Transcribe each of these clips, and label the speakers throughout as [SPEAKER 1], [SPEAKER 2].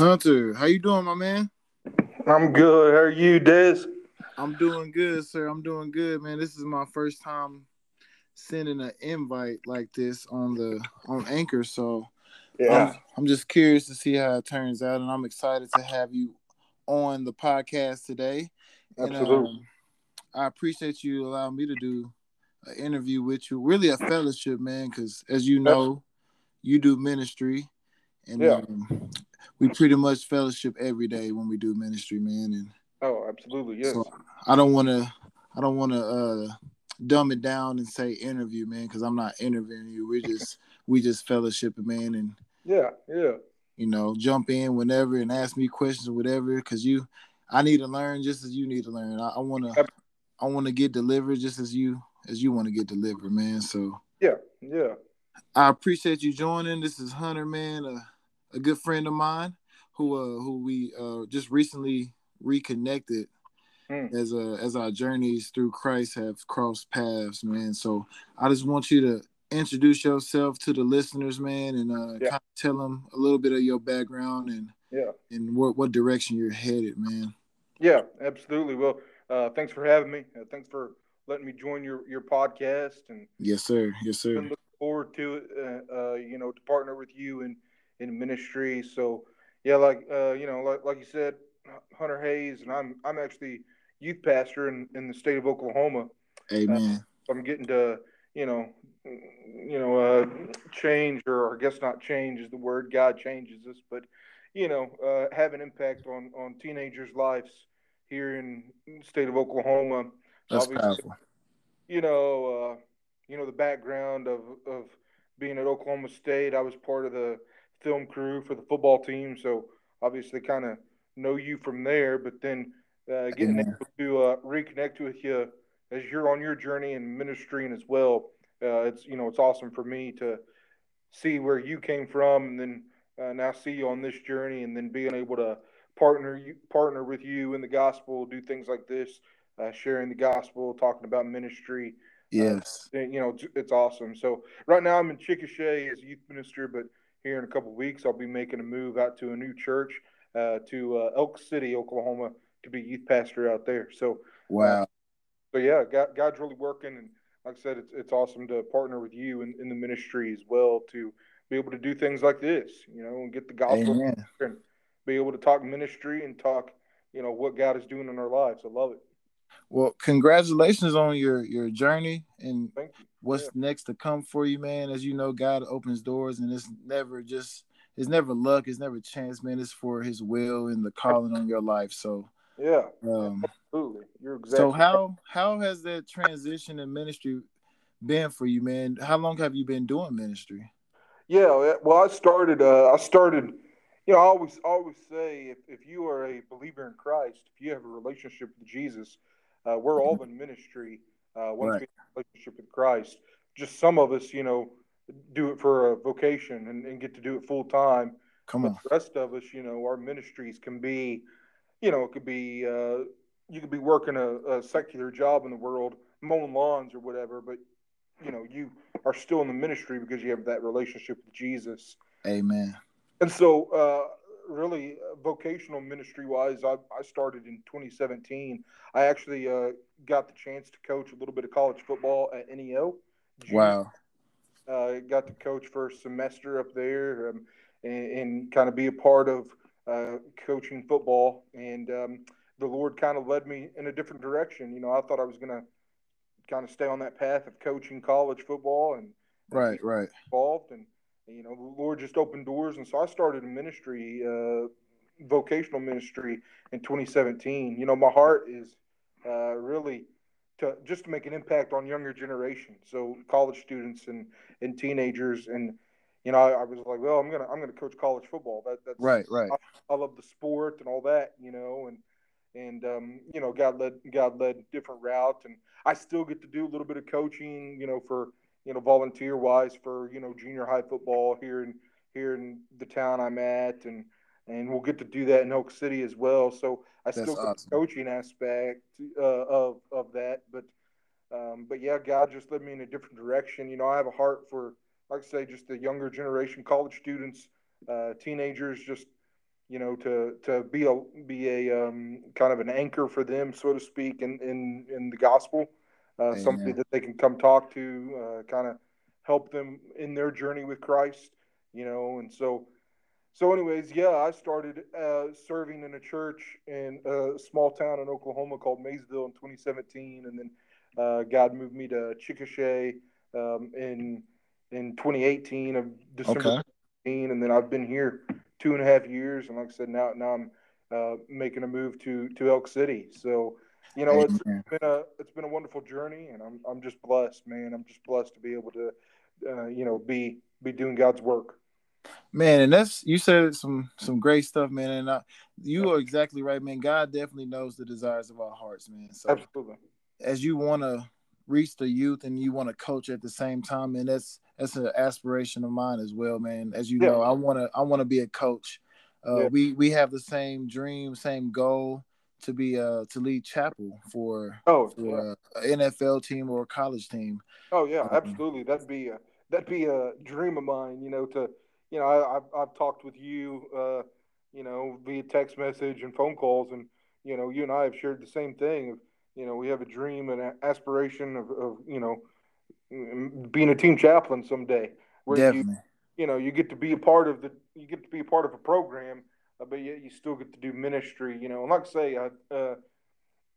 [SPEAKER 1] Hunter, how you doing, my man?
[SPEAKER 2] I'm good. How are you, Des?
[SPEAKER 1] I'm doing good, sir. I'm doing good, man. This is my first time sending an invite like this on the on Anchor, so
[SPEAKER 2] Yeah.
[SPEAKER 1] I'm, I'm just curious to see how it turns out, and I'm excited to have you on the podcast today. And,
[SPEAKER 2] Absolutely.
[SPEAKER 1] um, I appreciate you allowing me to do an interview with you. Really a fellowship, man, because as you know, you do ministry, and
[SPEAKER 2] Yeah.
[SPEAKER 1] um, we pretty much fellowship every day when we do ministry, man. And
[SPEAKER 2] oh, absolutely. Yes.
[SPEAKER 1] so I don't want to, I don't want to uh, dumb it down and say interview, man, because I'm not interviewing you. We just, we just fellowship, man, and
[SPEAKER 2] yeah. Yeah.
[SPEAKER 1] you know, jump in whenever and ask me questions or whatever. Because you, I need to learn just as you need to learn. I, I want to, I want to get delivered just as you, as you want to get delivered, man. So
[SPEAKER 2] Yeah. Yeah.
[SPEAKER 1] I appreciate you joining. This is Hunter, man, a, a good friend of mine who, uh, who we uh just recently reconnected
[SPEAKER 2] Mm.
[SPEAKER 1] as uh as our journeys through Christ have crossed paths, man. So I just want you to introduce yourself to the listeners, man, and uh
[SPEAKER 2] Yeah.
[SPEAKER 1] kind of tell them a little bit of your background and
[SPEAKER 2] Yeah.
[SPEAKER 1] and what what direction you're headed, man.
[SPEAKER 2] Yeah. Absolutely. Well, uh, thanks for having me. Uh, thanks for letting me join your your podcast, and
[SPEAKER 1] Yes, sir. Yes, sir.
[SPEAKER 2] looking forward to it. Uh, uh, you know, to partner with you in in ministry. So, yeah, like uh, you know, like like you said, Hunter Hayes, and I'm I'm actually youth pastor in in the state of Oklahoma.
[SPEAKER 1] Amen.
[SPEAKER 2] So I'm getting to, you know, you know, uh, change, or I guess not change is the word. God changes us, but you know, uh, have an impact on on teenagers' lives here in the state of Oklahoma.
[SPEAKER 1] That's
[SPEAKER 2] obviously-
[SPEAKER 1] powerful.
[SPEAKER 2] You know, uh, you know the background of of being at Oklahoma State. I was part of the film crew for the football team, so obviously kind of know you from there. But then uh, getting able to uh, reconnect with you as you're on your journey in ministry and as well, uh, it's you know it's awesome for me to see where you came from and then uh, now see you on this journey and then being able to partner you partner with you in the gospel, do things like this, uh, sharing the gospel, talking about ministry.
[SPEAKER 1] Yes.
[SPEAKER 2] And, you know, it's, it's awesome. So right now I'm in Chickasha as a youth minister, but here in a couple of weeks I'll be making a move out to a new church uh, to uh, Elk City, Oklahoma, to be youth pastor out there. So
[SPEAKER 1] Wow.
[SPEAKER 2] so yeah, God, God's really working, and like I said, it's it's awesome to partner with you in, in the ministry as well to be able to do things like this, you know, and get the gospel
[SPEAKER 1] Amen.
[SPEAKER 2] and be able to talk ministry and talk, you know, what God is doing in our lives. I love it.
[SPEAKER 1] Well, congratulations on your your journey and what's
[SPEAKER 2] Yeah.
[SPEAKER 1] next to come for you, man. As you know, God opens doors, and it's never just it's never luck, it's never chance, man. It's for His will and the calling on your life. So,
[SPEAKER 2] Yeah,
[SPEAKER 1] um,
[SPEAKER 2] absolutely. You're exactly.
[SPEAKER 1] so how how has that transition in ministry been for you, man? How long have you been doing ministry?
[SPEAKER 2] Yeah, well, I started. Uh, I started. You know, I always always say if, if you are a believer in Christ, if you have a relationship with Jesus, uh, we're all in ministry. Uh, once
[SPEAKER 1] Right.
[SPEAKER 2] we have a relationship with Christ, just some of us, you know, do it for a vocation and, and get to do it full time.
[SPEAKER 1] Come
[SPEAKER 2] But
[SPEAKER 1] on,
[SPEAKER 2] the rest of us, you know, our ministries can be, you know, it could be uh, you could be working a, a secular job in the world, mowing lawns or whatever, but you know, you are still in the ministry because you have that relationship with Jesus.
[SPEAKER 1] Amen.
[SPEAKER 2] And so, uh, really, uh, vocational ministry wise, I, I started in 2017. I actually uh, got the chance to coach a little bit of college football at NEO.
[SPEAKER 1] Wow.
[SPEAKER 2] Uh, got to coach for a semester up there um, and, and kind of be a part of uh, coaching football. And um, the Lord kind of led me in a different direction. You know, I thought I was going to kind of stay on that path of coaching college football and
[SPEAKER 1] Right, right.
[SPEAKER 2] involved and you know the lord just opened doors. And so i started a ministry uh vocational ministry in 2017 you know my heart is uh really to just to make an impact on younger generation so college students and and teenagers and you know i, I was like well i'm gonna i'm gonna coach college football. That that's
[SPEAKER 1] Right, right.
[SPEAKER 2] I love the sport and all that, you know, and and um, you know, God led God led different route, and I still get to do a little bit of coaching, you know, for you know volunteer wise for you know junior high football here in here in the town I'm at, and and we'll get to do that in Elk City as well. So I
[SPEAKER 1] That's
[SPEAKER 2] still get
[SPEAKER 1] awesome.
[SPEAKER 2] the coaching aspect uh, of of that, but um, but yeah, God just led me in a different direction. You know, I have a heart for like I say, just the younger generation, college students, uh, teenagers, just you know, to to be a be a um, kind of an anchor for them, so to speak, in in, in the gospel. Uh, somebody that they can come talk to, uh, kind of help them in their journey with Christ, you know. And so, so anyways, yeah, I started uh, serving in a church in a small town in Oklahoma called Maysville in 2017, and then uh, God moved me to Chickasha um, in in 2018 of December okay. 2018, and then I've been here two and a half years, and like I said, now now I'm uh, making a move to to Elk City. So, you know, it's been a it's been a wonderful journey, and I'm I'm just blessed, man. I'm just blessed to be able to, uh, you know, be be doing God's work.
[SPEAKER 1] Man, and that's you said some some great stuff, man. And I, you are exactly right, man. God definitely knows the desires of our hearts, man. So
[SPEAKER 2] Absolutely.
[SPEAKER 1] As you want to reach the youth and you want to coach at the same time, and that's that's an aspiration of mine as well, man. As you yeah. know, I want to I want to be a coach. Uh, yeah. We we have the same dream, same goal to be uh to lead chapel for
[SPEAKER 2] oh
[SPEAKER 1] for yeah. an NFL team or a college team.
[SPEAKER 2] Oh yeah, um, absolutely. That'd be a that'd be a dream of mine. You know, to you know, I, have I've talked with you, uh, you know, via text message and phone calls, and you know, you and I have shared the same thing. Of, you know, we have a dream and aspiration of, of you know being a team chaplain someday.
[SPEAKER 1] Where Definitely.
[SPEAKER 2] You, you know, you get to be a part of the, you get to be a part of a program, uh, but yet you still get to do ministry. You know, and like I say, I, uh,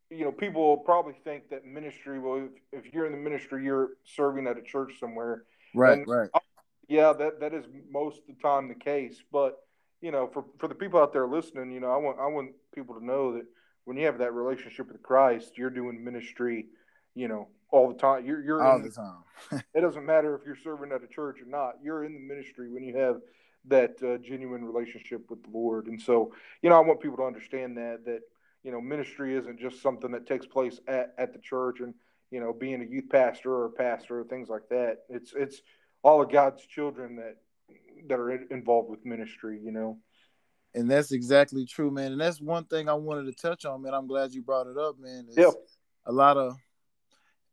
[SPEAKER 2] you know, people will probably think that ministry. Well, if, if, you're in the ministry, you're serving at a church somewhere.
[SPEAKER 1] Right. And right. I,
[SPEAKER 2] yeah, that that is most of the time the case. But you know, for for the people out there listening, you know, I want I want people to know that when you have that relationship with Christ, you're doing ministry. You know, all the time. You're you're
[SPEAKER 1] all
[SPEAKER 2] in,
[SPEAKER 1] the time.
[SPEAKER 2] it doesn't matter if you're serving at a church or not. You're in the ministry when you have that uh, genuine relationship with the Lord. And so, you know, I want people to understand that that you know, ministry isn't just something that takes place at, at the church and you know, being a youth pastor or a pastor or things like that. It's it's all of God's children that that are involved with ministry. You know.
[SPEAKER 1] And that's exactly true, man. And that's one thing I wanted to touch on, man. I'm glad you brought it up, man.
[SPEAKER 2] Yeah.
[SPEAKER 1] A lot of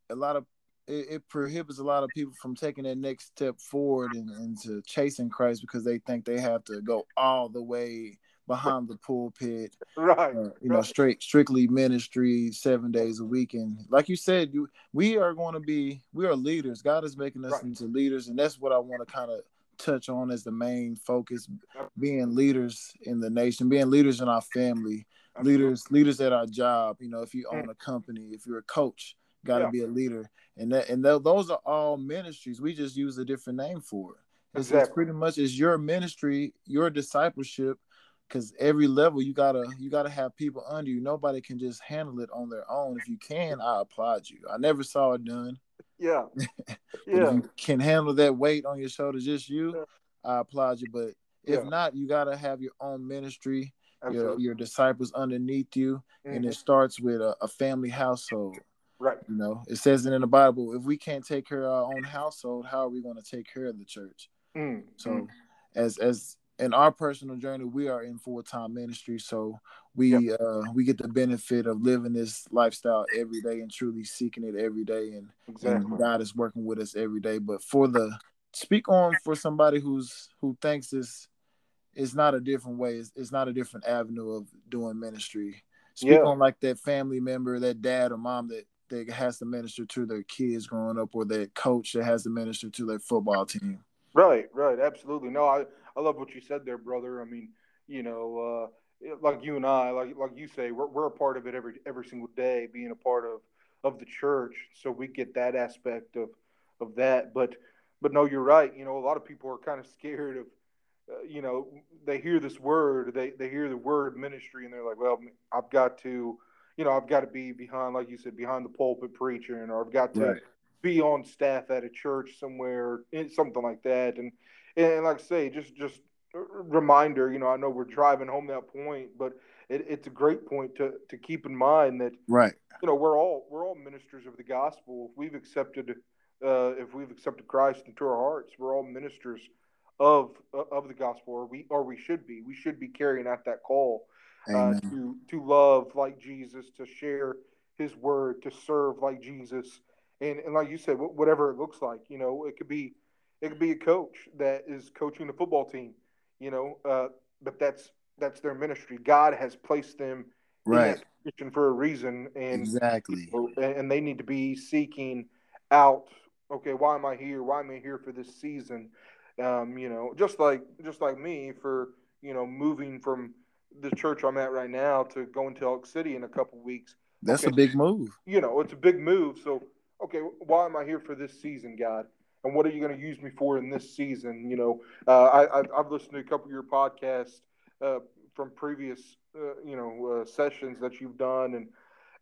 [SPEAKER 1] a lot of it, it, prohibits a lot of people from taking that next step forward and, into chasing Christ because they think they have to go all the way behind the pulpit,
[SPEAKER 2] right? Uh,
[SPEAKER 1] you right. know, straight strictly ministry seven days a week. And like you said, you we are going to be we are leaders. God is making us right. into leaders, and that's what I want to kind of touch on as the main focus: being leaders in the nation, being leaders in our family, leaders leaders at our job. You know, if you own mm. a company, if you're a coach got to yeah. be a leader, and that and th- those are all ministries. We just use a different name for it. It's, exactly. it's pretty much it's your ministry, your discipleship, because every level you gotta you gotta have people under you. Nobody can just handle it on their own. If you can, I applaud you. I never saw it done.
[SPEAKER 2] Yeah,
[SPEAKER 1] yeah. If you can handle that weight on your shoulders, just you, yeah. I applaud you. But if yeah. not, you gotta have your own ministry. Your, your disciples underneath you, mm-hmm. and it mm-hmm. starts with a, a family household.
[SPEAKER 2] Right.
[SPEAKER 1] You know, it says it in the Bible. If we can't take care of our own household, how are we going to take care of the church?
[SPEAKER 2] Mm.
[SPEAKER 1] So, mm. as as in our personal journey, we are in full time ministry, so we yep. uh, we get the benefit of living this lifestyle every day and truly seeking it every day, and, exactly. and God is working with us every day. But for the speak on for somebody who's who thinks this is not a different way, it's, it's not a different avenue of doing ministry. Speak yeah. on like that family member, that dad or mom that that has to minister to their kids growing up, or that coach that has to minister to their football team.
[SPEAKER 2] Right, right, absolutely. No, I I love what you said there, brother. I mean, you know, uh, like you and I, like like you say, we're we're a part of it every every single day, being a part of of the church, so we get that aspect of of that. But but no, you're right. You know, a lot of people are kind of scared of. Uh, you know, they hear this word, they, they hear the word ministry, and they're like, "Well, I've got to, you know, I've got to be behind, like you said, behind the pulpit preaching, or I've got to right. be on staff at a church somewhere, something like that. And and like I say, just just reminder, you know, I know we're driving home that point, but it, it's a great point to to keep in mind that
[SPEAKER 1] right,
[SPEAKER 2] you know, we're all we're all ministers of the gospel. If we've accepted uh, if we've accepted Christ into our hearts, we're all ministers of of the gospel, or we or we should be. We should be carrying out that call uh, to to love like Jesus, to share His word, to serve like Jesus, and and like you said, whatever it looks like, you know, it could be it could be a coach that is coaching a football team, you know, uh, but that's that's their ministry. God has placed them
[SPEAKER 1] right
[SPEAKER 2] position for a reason, and
[SPEAKER 1] exactly,
[SPEAKER 2] and they need to be seeking out. Okay, why am I here? Why am I here for this season? Um, you know, just like just like me for you know moving from the church I'm at right now to going to Elk City in a couple weeks.
[SPEAKER 1] That's okay, a big move.
[SPEAKER 2] You know, it's a big move. So, okay, why am I here for this season, God? And what are you going to use me for in this season? You know, uh, I, have listened to a couple of your podcasts uh, from previous, uh, you know, uh, sessions that you've done, and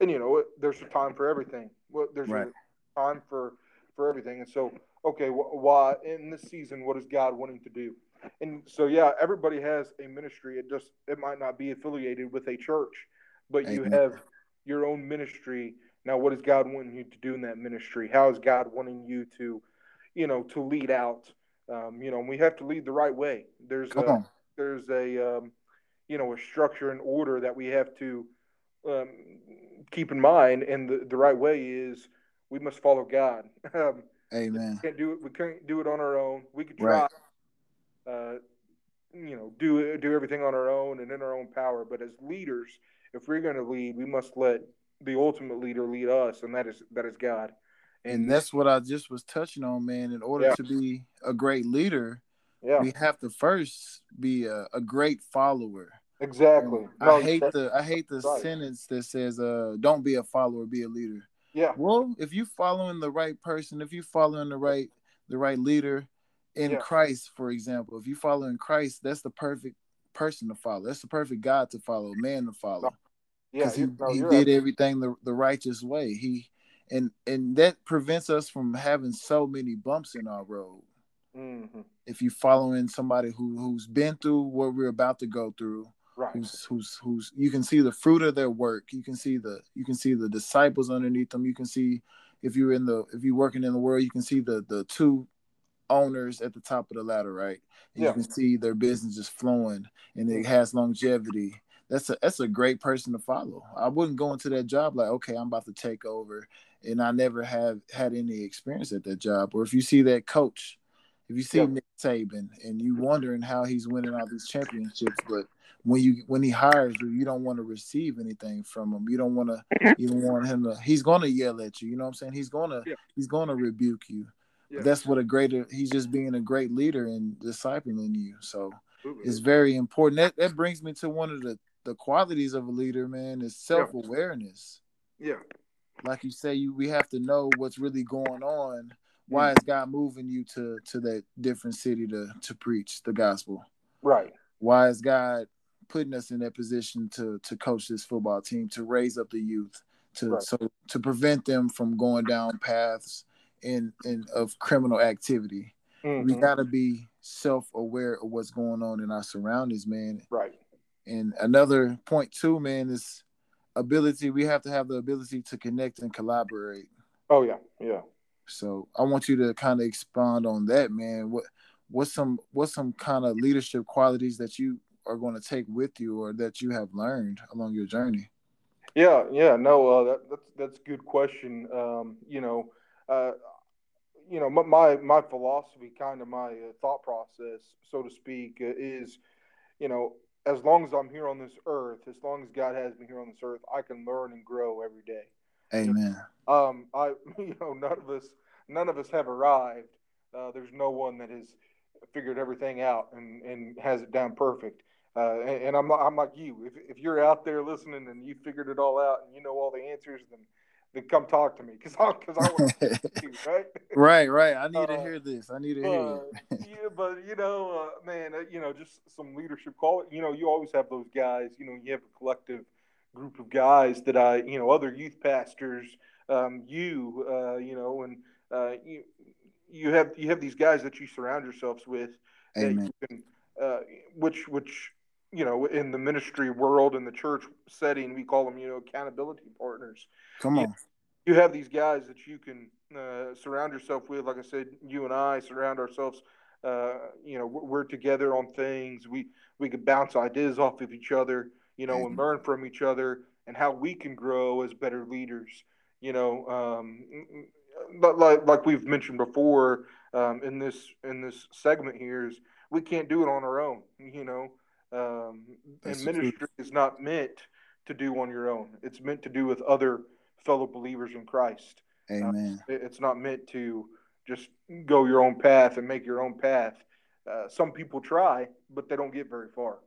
[SPEAKER 2] and you know, there's a time for everything. Well, there's right. a time for for everything, and so okay, why in this season, what is God wanting to do? And so, yeah, everybody has a ministry. It just it might not be affiliated with a church, but Amen. you have your own ministry. Now, what is God wanting you to do in that ministry? How is God wanting you to, you know, to lead out? Um, you know, we have to lead the right way. There's Come a on. there's a um, you know a structure and order that we have to um, keep in mind, and the, the right way is we must follow God. Um,
[SPEAKER 1] Amen.
[SPEAKER 2] We can't do it. We can't do it on our own. We could try. Right uh, you know, do do everything on our own and in our own power. But as leaders, if we're going to lead, we must let the ultimate leader lead us, and that is that is God.
[SPEAKER 1] And, and that's what I just was touching on, man. In order yeah. to be a great leader, yeah. we have to first be a, a great follower.
[SPEAKER 2] Exactly.
[SPEAKER 1] No, I hate the I hate the right. sentence that says, "Uh, don't be a follower, be a leader."
[SPEAKER 2] Yeah.
[SPEAKER 1] Well, if you following the right person, if you following the right the right leader, in yeah. Christ, for example, if you follow in Christ, that's the perfect person to follow. That's the perfect God to follow, man to follow.
[SPEAKER 2] Yeah,
[SPEAKER 1] he,
[SPEAKER 2] no,
[SPEAKER 1] he did right. everything the, the righteous way. He and and that prevents us from having so many bumps in our road. Mm-hmm. If you're following somebody who who's been through what we're about to go through,
[SPEAKER 2] right.
[SPEAKER 1] who's who's who's you can see the fruit of their work. You can see the you can see the disciples underneath them. You can see if you're in the if you're working in the world, you can see the the two owners at the top of the ladder, right? And yeah. you can see their business is flowing and it has longevity. That's a that's a great person to follow. I wouldn't go into that job like, okay, I'm about to take over, and I never have had any experience at that job. Or if you see that coach, if you see yeah. Nick Saban and you wondering how he's winning all these championships, but when you when he hires you, you don't want to receive anything from him. You don't want to. You don't want him to. He's going to yell at you. You know what I'm saying? He's going to. Yeah. He's going to rebuke you. Yeah. That's what a greater he's just being a great leader and discipling you. So Absolutely. it's very important. That that brings me to one of the the qualities of a leader, man, is self awareness.
[SPEAKER 2] Yeah.
[SPEAKER 1] Like you say, you we have to know what's really going on. Why mm. is God moving you to to that different city to to preach the gospel?
[SPEAKER 2] Right.
[SPEAKER 1] Why is God putting us in that position to to coach this football team, to raise up the youth, to right. so to prevent them from going down paths in in of criminal activity. Mm-hmm. We got to be self aware of what's going on in our surroundings, man.
[SPEAKER 2] Right.
[SPEAKER 1] And another point too, man, is ability. We have to have the ability to connect and collaborate.
[SPEAKER 2] Oh yeah, yeah.
[SPEAKER 1] So I want you to kind of expand on that, man. What what's some what's some kind of leadership qualities that you are going to take with you or that you have learned along your journey?
[SPEAKER 2] Yeah, yeah, no, uh, that, that's that's a good question. Um, you know, uh, you know, my my philosophy, kind of my uh, thought process, so to speak, uh, is, you know, as long as I'm here on this earth, as long as God has me here on this earth, I can learn and grow every day.
[SPEAKER 1] Amen.
[SPEAKER 2] Um, I, you know, none of us, none of us have arrived. Uh, there's no one that has figured everything out and, and has it down perfect. Uh, and, and, I'm, I'm like you. If, if you're out there listening and you figured it all out and you know all the answers, then come talk to me because I because I want to you, right?
[SPEAKER 1] right, right. I need uh, to hear this. I need to hear uh,
[SPEAKER 2] it. yeah, but you know, uh, man, uh, you know, just some leadership call. You know, you always have those guys. You know, you have a collective group of guys that I, you know, other youth pastors, um, you, uh, you know, and uh, you you have you have these guys that you surround yourselves with.
[SPEAKER 1] Amen.
[SPEAKER 2] Can, which which you know, in the ministry world, in the church setting, we call them, you know, accountability partners.
[SPEAKER 1] Come on.
[SPEAKER 2] You, you have these guys that you can uh, surround yourself with. Like I said, you and I surround ourselves. Uh, you know, we're together on things. We we could bounce ideas off of each other. You know, mm-hmm. and learn from each other and how we can grow as better leaders. You know, um, but like like we've mentioned before um, in this in this segment here is we can't do it on our own. You know, Um, and ministry is not meant to do on your own. It's meant to do with other fellow believers in Christ.
[SPEAKER 1] Uh, Amen.
[SPEAKER 2] Uh, it's not meant to just go your own path and make your own path. Uh, some people try, but they don't get very far.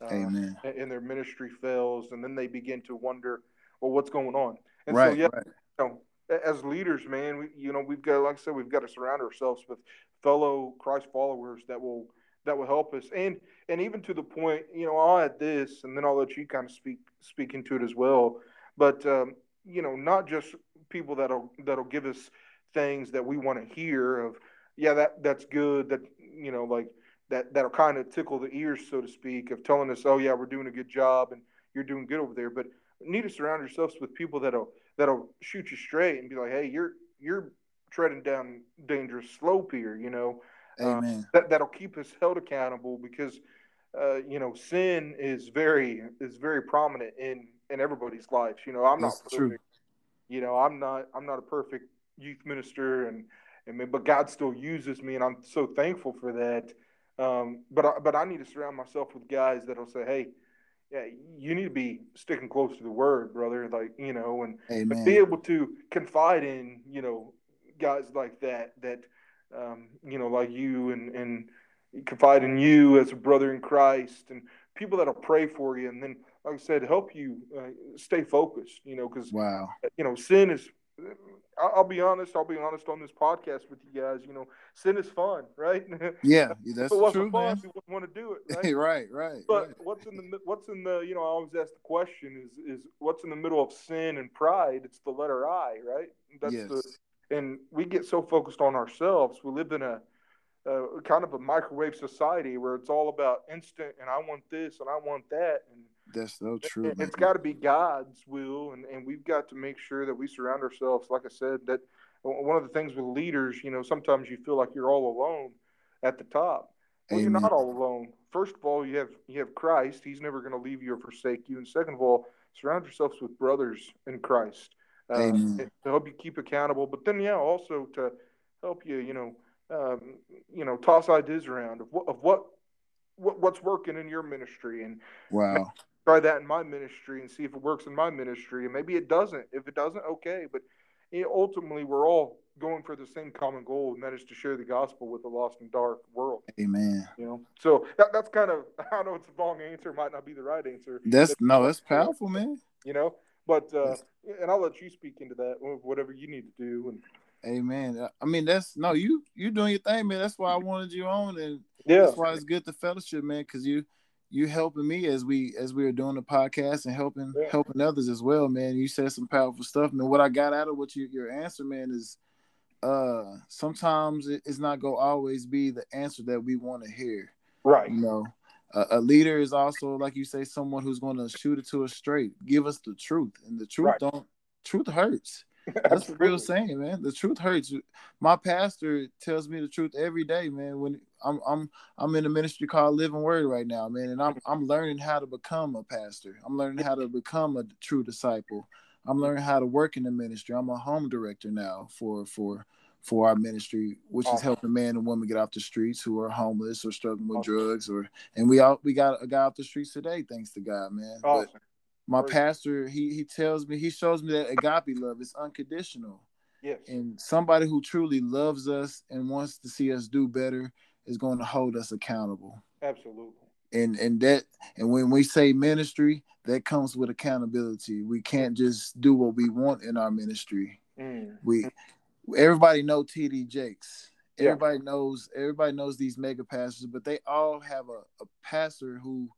[SPEAKER 1] Uh, Amen.
[SPEAKER 2] And their ministry fails, and then they begin to wonder, well, what's going on? And
[SPEAKER 1] right,
[SPEAKER 2] so, yeah,
[SPEAKER 1] right.
[SPEAKER 2] you know, as leaders, man, we, you know, we've got, like I said, we've got to surround ourselves with fellow Christ followers that will that will help us, and and even to the point, you know, I'll add this, and then I'll let you kind of speak speak into it as well. But um, you know, not just people that'll that'll give us things that we want to hear of, yeah, that that's good, that you know, like that that'll kind of tickle the ears, so to speak, of telling us, oh yeah, we're doing a good job and you're doing good over there. But need to surround yourselves with people that'll that'll shoot you straight and be like, hey, you're you're treading down dangerous slope here, you know.
[SPEAKER 1] Amen.
[SPEAKER 2] Uh, that that'll keep us held accountable because uh, you know sin is very is very prominent in in everybody's life. You know, I'm
[SPEAKER 1] That's
[SPEAKER 2] not perfect. True. You know, I'm not I'm not a perfect youth minister, and and but God still uses me, and I'm so thankful for that. Um, but I, but I need to surround myself with guys that'll say, hey. Yeah, you need to be sticking close to the word, brother. Like you know, and, and be able to confide in you know guys like that that um, you know like you and and confide in you as a brother in Christ and people that'll pray for you and then like I said, help you uh, stay focused. You know, because
[SPEAKER 1] wow,
[SPEAKER 2] you know, sin is. I'll be honest. I'll be honest on this podcast with you guys. You know, sin is fun, right?
[SPEAKER 1] Yeah, that's
[SPEAKER 2] it
[SPEAKER 1] true,
[SPEAKER 2] fun,
[SPEAKER 1] man.
[SPEAKER 2] We wouldn't want to do it, right?
[SPEAKER 1] right, right.
[SPEAKER 2] But
[SPEAKER 1] right.
[SPEAKER 2] what's in the what's in the you know I always ask the question is is what's in the middle of sin and pride? It's the letter I, right? That's
[SPEAKER 1] yes.
[SPEAKER 2] the and we get so focused on ourselves. We live in a uh, kind of a microwave society where it's all about instant and I want this and I want that and
[SPEAKER 1] that's so true.
[SPEAKER 2] It, has got to be God's will, and, and we've got to make sure that we surround ourselves. Like I said, that one of the things with leaders, you know, sometimes you feel like you're all alone at the top. Well, Amen. you're not all alone. First of all, you have you have Christ. He's never going to leave you or forsake you. And second of all, surround yourselves with brothers in Christ uh, to help you keep accountable. But then, yeah, also to help you, you know, um, you know, toss ideas around of what, of what what what's working in your ministry and
[SPEAKER 1] wow
[SPEAKER 2] try that in my ministry and see if it works in my ministry. And maybe it doesn't. If it doesn't, okay. But you know, ultimately, we're all going for the same common goal, and that is to share the gospel with a lost and dark world.
[SPEAKER 1] Amen.
[SPEAKER 2] You know, so that, that's kind of I don't know it's a wrong answer, might not be the right answer.
[SPEAKER 1] That's no, that's powerful, man.
[SPEAKER 2] You know, but uh, and I'll let you speak into that, whatever you need to do. And
[SPEAKER 1] Amen. I mean, that's no, you you doing your thing, man. That's why I wanted you on, and
[SPEAKER 2] yeah,
[SPEAKER 1] that's why it's good to fellowship, man, because you you helping me as we as we were doing the podcast and helping yeah. helping others as well, man. You said some powerful stuff, man. What I got out of what you, your answer, man, is uh sometimes it's not gonna always be the answer that we want to hear.
[SPEAKER 2] Right.
[SPEAKER 1] You know, uh, a leader is also like you say, someone who's gonna shoot it to us straight, give us the truth, and the truth right. don't truth hurts. That's the real saying, man. The truth hurts. My pastor tells me the truth every day, man. When I'm I'm I'm in a ministry called Living Word right now, man, and I'm I'm learning how to become a pastor. I'm learning how to become a true disciple. I'm learning how to work in the ministry. I'm a home director now for for for our ministry, which awesome. is helping man and woman get off the streets who are homeless or struggling with awesome. drugs or and we all we got a guy off the streets today, thanks to God, man.
[SPEAKER 2] Awesome.
[SPEAKER 1] But my pastor, he he tells me, he shows me that agape love is unconditional.
[SPEAKER 2] Yes.
[SPEAKER 1] And somebody who truly loves us and wants to see us do better is going to hold us accountable.
[SPEAKER 2] Absolutely.
[SPEAKER 1] And and that and when we say ministry, that comes with accountability. We can't just do what we want in our ministry.
[SPEAKER 2] Mm.
[SPEAKER 1] We everybody know TD Jakes. Everybody yeah. knows everybody knows these mega pastors, but they all have a, a pastor who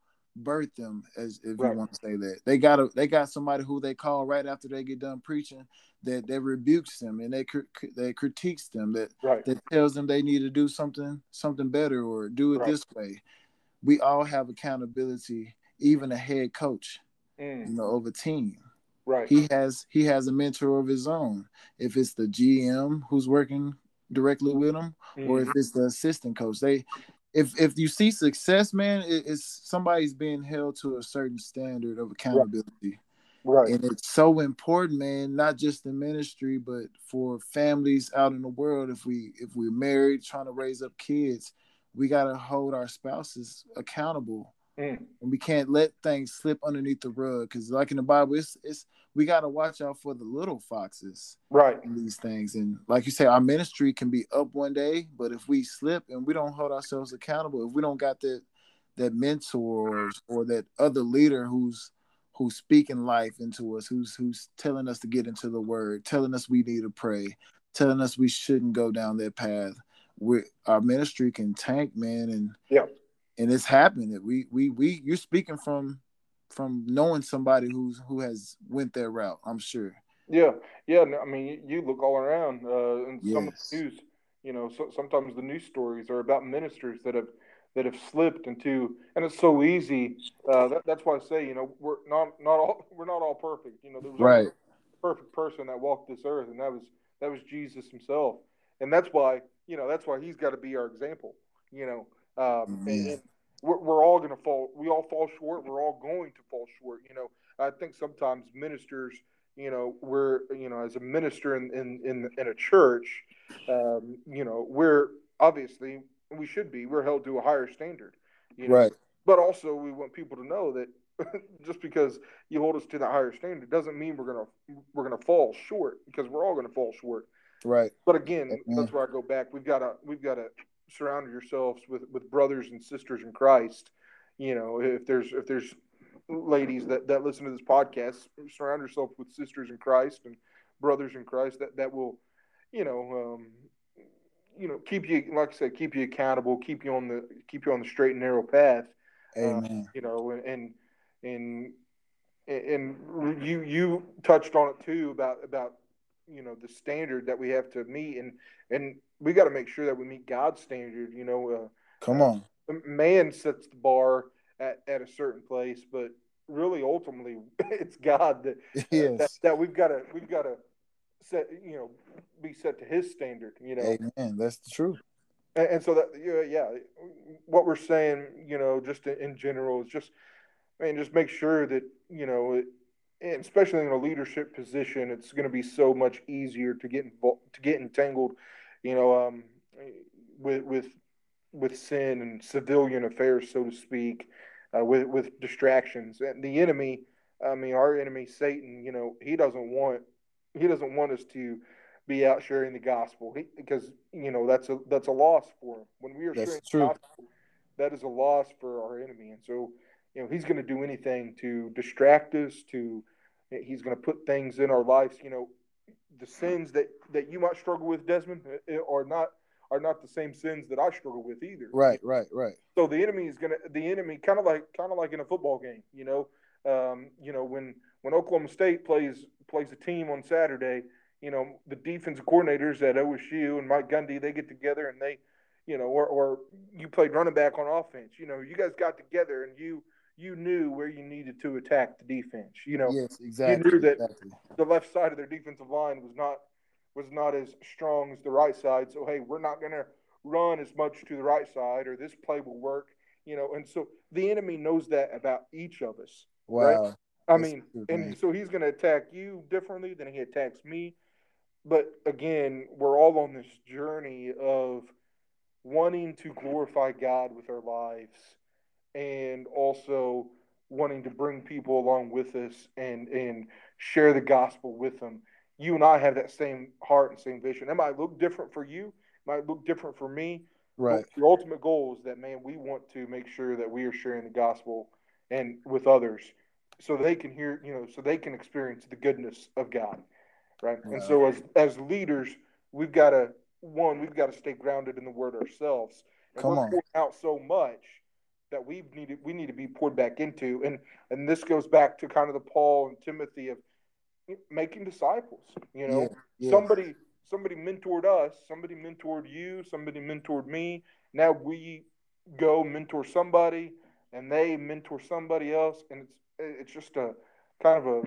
[SPEAKER 1] birthed them, as if right. you want to say that. They got a they got somebody who they call right after they get done preaching that that rebukes them and they they critiques them that
[SPEAKER 2] right.
[SPEAKER 1] that tells them they need to do something something better or do it right. this way. We all have accountability, even a head coach,
[SPEAKER 2] mm.
[SPEAKER 1] you know, of a team.
[SPEAKER 2] Right.
[SPEAKER 1] He has he has a mentor of his own. If it's the GM who's working directly with him, mm. or if mm-hmm. it's the assistant coach, they if if you see success, man, it, it's somebody's being held to a certain standard of accountability.
[SPEAKER 2] Right.
[SPEAKER 1] And it's so important, man, not just in ministry, but for families out in the world. If we if we're married, trying to raise up kids, we gotta hold our spouses accountable
[SPEAKER 2] Mm.
[SPEAKER 1] and we can't let things slip underneath the rug because like in the bible it's it's we got to watch out for the little foxes
[SPEAKER 2] Right.
[SPEAKER 1] in these things and like you say our ministry can be up one day but if we slip and we don't hold ourselves accountable if we don't got that that mentor or, that other leader who's who's speaking life into us who's who's telling us to get into the word telling us we need to pray telling us we shouldn't go down that path we our ministry can tank man and
[SPEAKER 2] Yeah.
[SPEAKER 1] And it's happening we we we you're speaking from from knowing somebody who's who has went that route i'm sure
[SPEAKER 2] Yeah, yeah. I mean, you, look all around, uh, and some of the news. You know, so, sometimes the news stories are about ministers that have that have slipped into, and it's so easy. Uh, that, that's why I say, you know, we're not not all we're not all perfect. You know, there was
[SPEAKER 1] right
[SPEAKER 2] perfect person that walked this earth, and that was that was Jesus himself. And that's why, you know, that's why he's got to be our example. You know, um,
[SPEAKER 1] Amen.
[SPEAKER 2] and we're, we're all going to fall. We all fall short. We're all going to fall short. You know, I think sometimes ministers, you know, we're, you know, as a minister in in in, in a church, um, you know, we're obviously we should be. We're held to a higher standard. You know?
[SPEAKER 1] right
[SPEAKER 2] But also, we want people to know that just because you hold us to that higher standard doesn't mean we're gonna we're gonna fall short because we're all gonna fall short.
[SPEAKER 1] right
[SPEAKER 2] But again, that's where I go back. We've got to we've got to surround yourselves with with brothers and sisters in Christ. You know, if there's if there's ladies that that listen to this podcast, surround yourself with sisters in Christ and brothers in Christ that that will, you know, um, you know, keep you like I said, keep you accountable, keep you on the keep you on the straight and narrow path
[SPEAKER 1] amen
[SPEAKER 2] you know, and and and you you touched on it too about about you know the standard that we have to meet, and and we got to make sure that we meet God's standard. You know,
[SPEAKER 1] come on
[SPEAKER 2] uh, man sets the bar at, at a certain place, but really ultimately it's God that that,
[SPEAKER 1] yes
[SPEAKER 2] that we've got to we've got to set you know be set to His standard. You know,
[SPEAKER 1] amen that's the truth
[SPEAKER 2] and, and so that yeah, yeah, what we're saying, you know, just in, in general is just, I mean, just make sure that you know, it, and especially in a leadership position, it's going to be so much easier to get involved, to get entangled, you know, um, with with with sin and civilian affairs, so to speak, uh, with with distractions. And the enemy, I mean, our enemy, Satan, you know, he doesn't want he doesn't want us to be out sharing the gospel he, because you know that's a that's a loss for him when we are
[SPEAKER 1] That's
[SPEAKER 2] sharing
[SPEAKER 1] true.
[SPEAKER 2] the gospel that is a loss for our enemy and so you know he's going to do anything to distract us to he's going to put things in our lives you know the sins that that you might struggle with desmond eh, are not are not the same sins that i struggle with either
[SPEAKER 1] right right right
[SPEAKER 2] so the enemy is gonna the enemy kind of like kind of like in a football game, you know. Um, you know when when Oklahoma State plays plays a team on Saturday, you know the defensive coordinators at OSU and Mike Gundy they get together and they, you know, or, or you played running back on offense. You know, you guys got together and you you knew where you needed to attack the defense. You know,
[SPEAKER 1] yes exactly
[SPEAKER 2] knew that-
[SPEAKER 1] exactly
[SPEAKER 2] the left side of their defensive line was not was not as strong as the right side. So hey, we're not going to run as much to the right side, or this play will work. You know, and so the enemy knows that about each of us.
[SPEAKER 1] wow
[SPEAKER 2] I
[SPEAKER 1] That's
[SPEAKER 2] mean, and so he's going to attack you differently than he attacks me. But again, we're all on this journey of wanting to glorify God with our lives and also wanting to bring people along with us and and share the gospel with them. You and I have that same heart and same vision. It might look different for you, might look different for me.
[SPEAKER 1] right
[SPEAKER 2] But the ultimate goal is that man, we want to make sure that we are sharing the gospel and with others so they can hear, you know, so they can experience the goodness of God. Right. And so as as leaders, we've got to one, we've got to stay grounded in the word ourselves. And
[SPEAKER 1] Come
[SPEAKER 2] we're
[SPEAKER 1] on.
[SPEAKER 2] out so much that we needed we need to be poured back into. And and this goes back to kind of the Paul and Timothy of making disciples. You know,
[SPEAKER 1] yeah, yeah.
[SPEAKER 2] somebody somebody mentored us, somebody mentored you, somebody mentored me. Now we go mentor somebody, and they mentor somebody else, and it's it's just a kind of a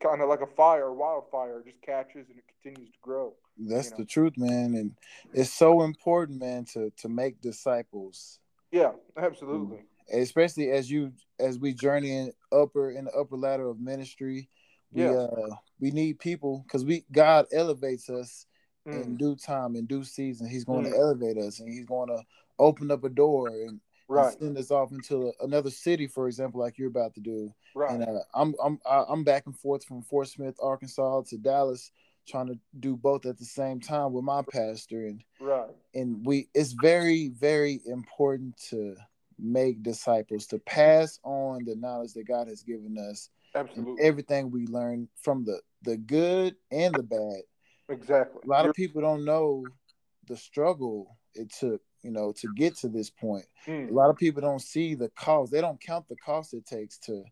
[SPEAKER 2] kind of like a fire, a wildfire, it just catches and it continues to grow.
[SPEAKER 1] That's
[SPEAKER 2] you know.
[SPEAKER 1] the truth, man, and it's so important, man, to to make disciples,
[SPEAKER 2] Yeah, absolutely.
[SPEAKER 1] especially as you as we journey in upper in the upper ladder of ministry. We
[SPEAKER 2] Yeah.
[SPEAKER 1] uh we need people because we God elevates us in
[SPEAKER 2] Mm,
[SPEAKER 1] due time, in due season. He's going
[SPEAKER 2] Mm.
[SPEAKER 1] to elevate us, and He's going to open up a door, and
[SPEAKER 2] right.
[SPEAKER 1] send us off into another city, for example, like you're about to do.
[SPEAKER 2] Right.
[SPEAKER 1] And uh, I'm I'm I'm back and forth from Fort Smith, Arkansas, to Dallas, trying to do both at the same time with my pastor, and
[SPEAKER 2] right.
[SPEAKER 1] And we, it's very very important to make disciples, to pass on the knowledge that God has given us,
[SPEAKER 2] absolutely
[SPEAKER 1] everything we learn from the the good and the bad.
[SPEAKER 2] Exactly.
[SPEAKER 1] A lot of people don't know the struggle it took you know, to get to this point. Mm. A lot of people don't see the cost. They don't count the cost it takes to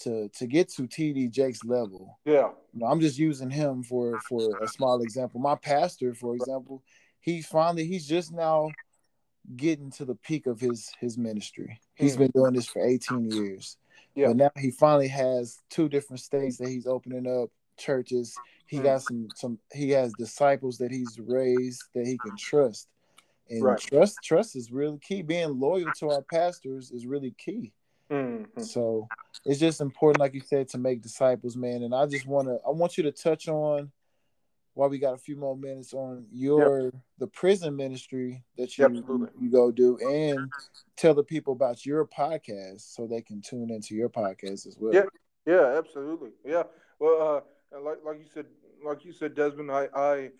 [SPEAKER 1] to to get to TD Jakes level.
[SPEAKER 2] Yeah.
[SPEAKER 1] You know, I'm just using him for for a small example. My pastor, for example, he's finally he's just now getting to the peak of his his ministry. He's mm. been doing this for 18 years. Yeah. But now he finally has two different states that he's opening up churches. He mm. got some some he has disciples that he's raised that he can trust. And right. trust trust is really key. Being loyal to our pastors is really key. Mm-hmm. So it's just important, like you said, to make disciples, man. And I just want to I want you to touch on while we got a few more minutes on your yep. the prison ministry that you, you go do and tell the people about your podcast so they can tune into your podcast as well.
[SPEAKER 2] Yeah, yeah, absolutely. Yeah. Well, uh, like like you said, like you said, Desmond, I I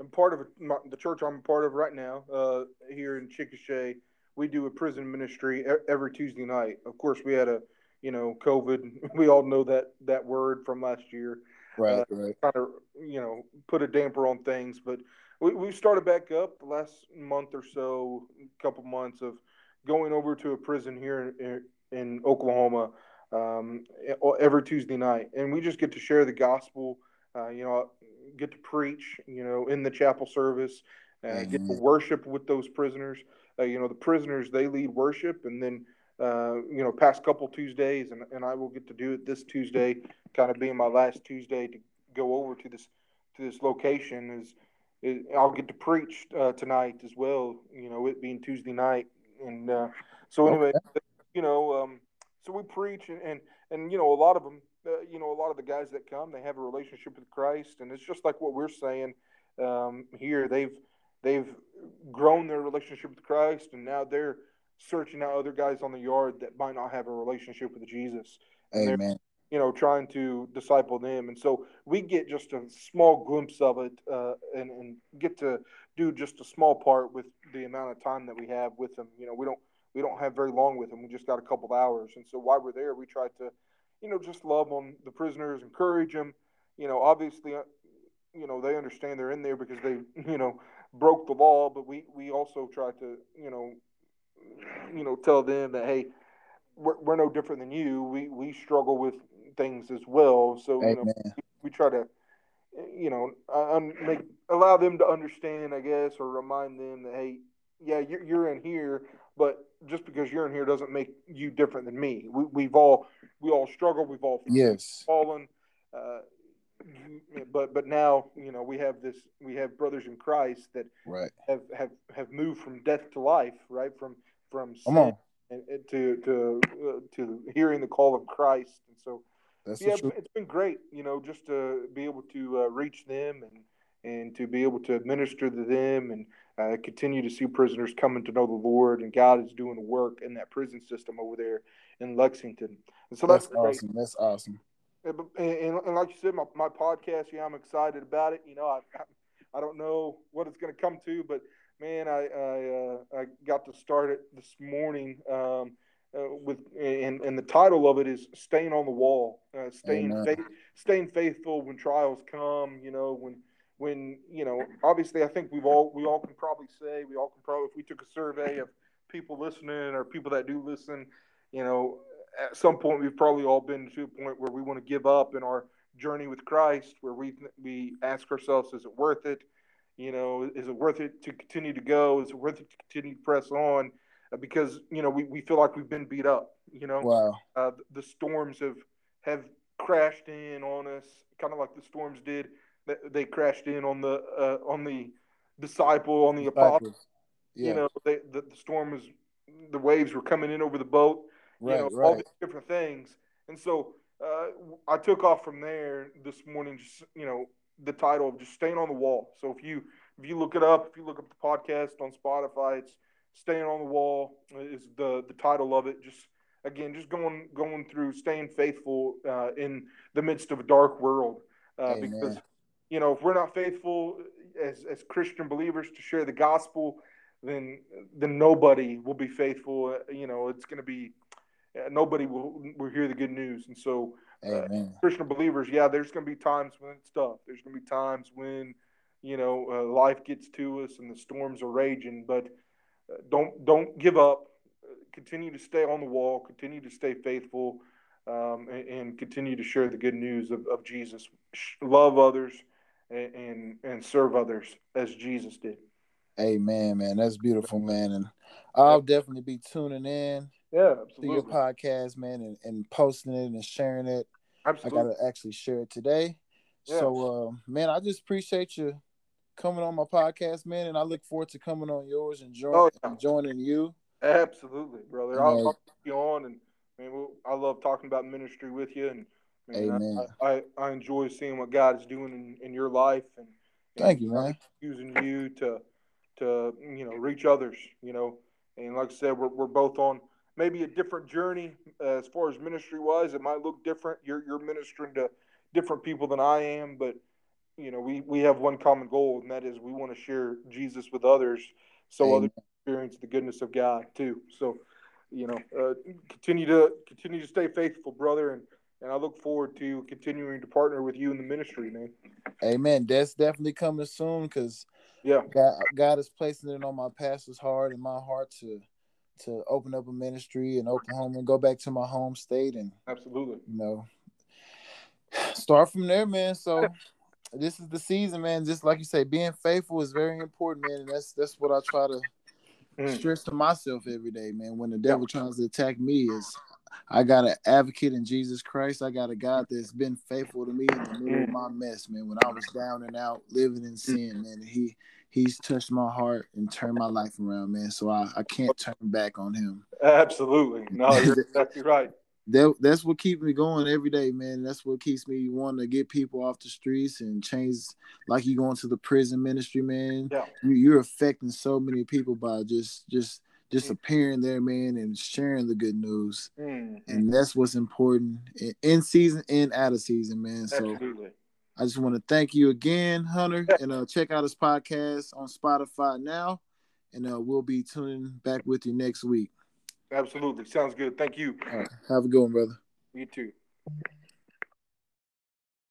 [SPEAKER 2] I'm part of my, the church I'm part of right now uh, here in Chickasha. We do a prison ministry every Tuesday night. Of course, we had a, you know, COVID. We all know that that word from last year.
[SPEAKER 1] Right, uh, right.
[SPEAKER 2] Kind of, you know, put a damper on things, but we we started back up the last month or so, a couple months of going over to a prison here in, in Oklahoma um, every Tuesday night, and we just get to share the gospel. Uh, you know, get to preach, you know, in the chapel service, uh, get to worship with those prisoners. Uh, you know, the prisoners they lead worship, and then uh, you know, past couple Tuesdays, and, and I will get to do it this Tuesday, kind of being my last Tuesday to go over to this to this location. Is, is I'll get to preach uh, tonight as well. You know, it being Tuesday night, and uh, so anyway, okay. you know, um, so we preach, and, and and you know, a lot of them uh, you know, a lot of the guys that come, they have a relationship with Christ, and it's just like what we're saying um, here. They've they've grown their relationship with Christ, and now they're searching out other guys on the yard that might not have a relationship with Jesus.
[SPEAKER 1] Amen.
[SPEAKER 2] You know, trying to disciple them, and so we get just a small glimpse of it, uh, and, and get to do just a small part with the amount of time that we have with them. You know, we don't we don't have very long with them. We just got a couple of hours, and so while we're there, we try to you know, just love on the prisoners, encourage them. You know, obviously, uh, you know, they understand they're in there because they, you know, broke the law, but we, we also try to, you know, you know, tell them that, hey, we're, we're no different than you. We, we struggle with things as well. So, you know, we, we, try to, you know, um, make, allow them to understand, I guess, or remind them that, hey, yeah, you're, you're in here, but just because you're in here doesn't make you different than me. We, we've all we all struggle. We've all
[SPEAKER 1] yes
[SPEAKER 2] fallen. Uh, but but now you know we have this we have brothers in Christ that
[SPEAKER 1] right.
[SPEAKER 2] have have have moved from death to life right from from
[SPEAKER 1] on.
[SPEAKER 2] And, and to to uh, to hearing the call of Christ and so That's yeah it's been great you know just to be able to uh, reach them and and to be able to minister to them and uh, continue to see prisoners coming to know the Lord, and God is doing the work in that prison system over there in Lexington. And so that's,
[SPEAKER 1] that's awesome. That's awesome.
[SPEAKER 2] And, and, like you said, my, my podcast, yeah, I'm excited about it. You know, I I don't know what it's going to come to, but man, I I, uh, I got to start it this morning. Um, uh, with and, and the title of it is staying on the wall, uh, staying faith, staying faithful when trials come. You know, when when you know obviously i think we've all we all can probably say we all can probably if we took a survey of people listening or people that do listen you know at some point we've probably all been to a point where we want to give up in our journey with christ where we we ask ourselves is it worth it? You know is it worth it to continue to go? Is it worth it to continue to press on? Uh, because you know we, we feel like we've been beat up you know?
[SPEAKER 1] Wow.
[SPEAKER 2] Uh, the storms have have crashed in on us kind of like the storms did. They crashed in on the uh, on the disciple on the apostle. Yeah. You know, they, the, the storm was the waves were coming in over the boat.
[SPEAKER 1] Right,
[SPEAKER 2] you know,
[SPEAKER 1] right.
[SPEAKER 2] all these different things, and so uh, I took off from there this morning. Just you know, the title of just staying on the wall. So if you if you look it up, if you look up the podcast on Spotify, it's staying on the wall is the the title of it. Just again, just going going through staying faithful uh, in the midst of a dark world. Uh, because you know, if we're not faithful as as Christian believers to share the gospel, then then nobody will be faithful. Uh, you know, it's going to be uh, nobody will will hear the good news. And so, uh, Christian believers, yeah, there's going to be times when it's tough. There's going to be times when you know uh, life gets to us and the storms are raging. But uh, don't don't give up. Continue to stay on the wall. Continue to stay faithful. Um, and, and, continue to share the good news of, of Jesus. Love others and, and, and serve others as Jesus did.
[SPEAKER 1] Amen, man. That's beautiful, man. And I'll definitely be tuning in.
[SPEAKER 2] Yeah,
[SPEAKER 1] absolutely. To your podcast, man, and, and posting it and sharing it. Absolutely. I gotta actually share it today. Yeah. So, uh, man, I just appreciate you coming on my podcast, man, and I look forward to coming on yours and, join, oh, yeah. and joining you.
[SPEAKER 2] Absolutely, brother. I'll talk you on, and man, we'll, I love talking about ministry with you, and man. I, I, I enjoy seeing what God is doing in, in your life, and,
[SPEAKER 1] and thank you, man.
[SPEAKER 2] Using you to to you know reach others, you know, and like I said, we're we're both on maybe a different journey uh, as far as ministry wise. It might look different. You're you're ministering to different people than I am, but you know we we have one common goal, and that is we want to share Jesus with others, so Amen. others experience the goodness of God too. So you know, uh, continue to continue to stay faithful, brother, and and I look forward to continuing to partner with you in the ministry, man.
[SPEAKER 1] Amen. That's definitely coming soon because
[SPEAKER 2] yeah,
[SPEAKER 1] God, God is placing it on my pastor's heart and my heart to to open up a ministry in Oklahoma and go back to my home state and
[SPEAKER 2] absolutely,
[SPEAKER 1] you know, start from there, man. So. this is the season, man. Just like you say, being faithful is very important, man. And that's that's what I try to mm. stress to myself every day, man. When the devil tries to attack me, is I got an advocate in Jesus Christ. I got a God that's been faithful to me in the middle of mm. my mess, man. When I was down and out, living in sin, man, he he's touched my heart and turned my life around, man. So I, I can't turn back on him.
[SPEAKER 2] Absolutely, no, you're exactly right.
[SPEAKER 1] That that's what keeps me going every day, man. That's what keeps me wanting to get people off the streets and change. Like you going to the prison ministry, man.
[SPEAKER 2] Yeah.
[SPEAKER 1] You, you're affecting so many people by just just just appearing there, man, and sharing the good news. Mm-hmm. And that's what's important in, in, season and out of season, man. So Absolutely. I just want to thank you again, Hunter, and uh, check out his podcast on Spotify now. And uh, we'll be tuning back with you next week.
[SPEAKER 2] Absolutely. Sounds good. Thank you.
[SPEAKER 1] Right. Have a good one, brother.
[SPEAKER 2] You too.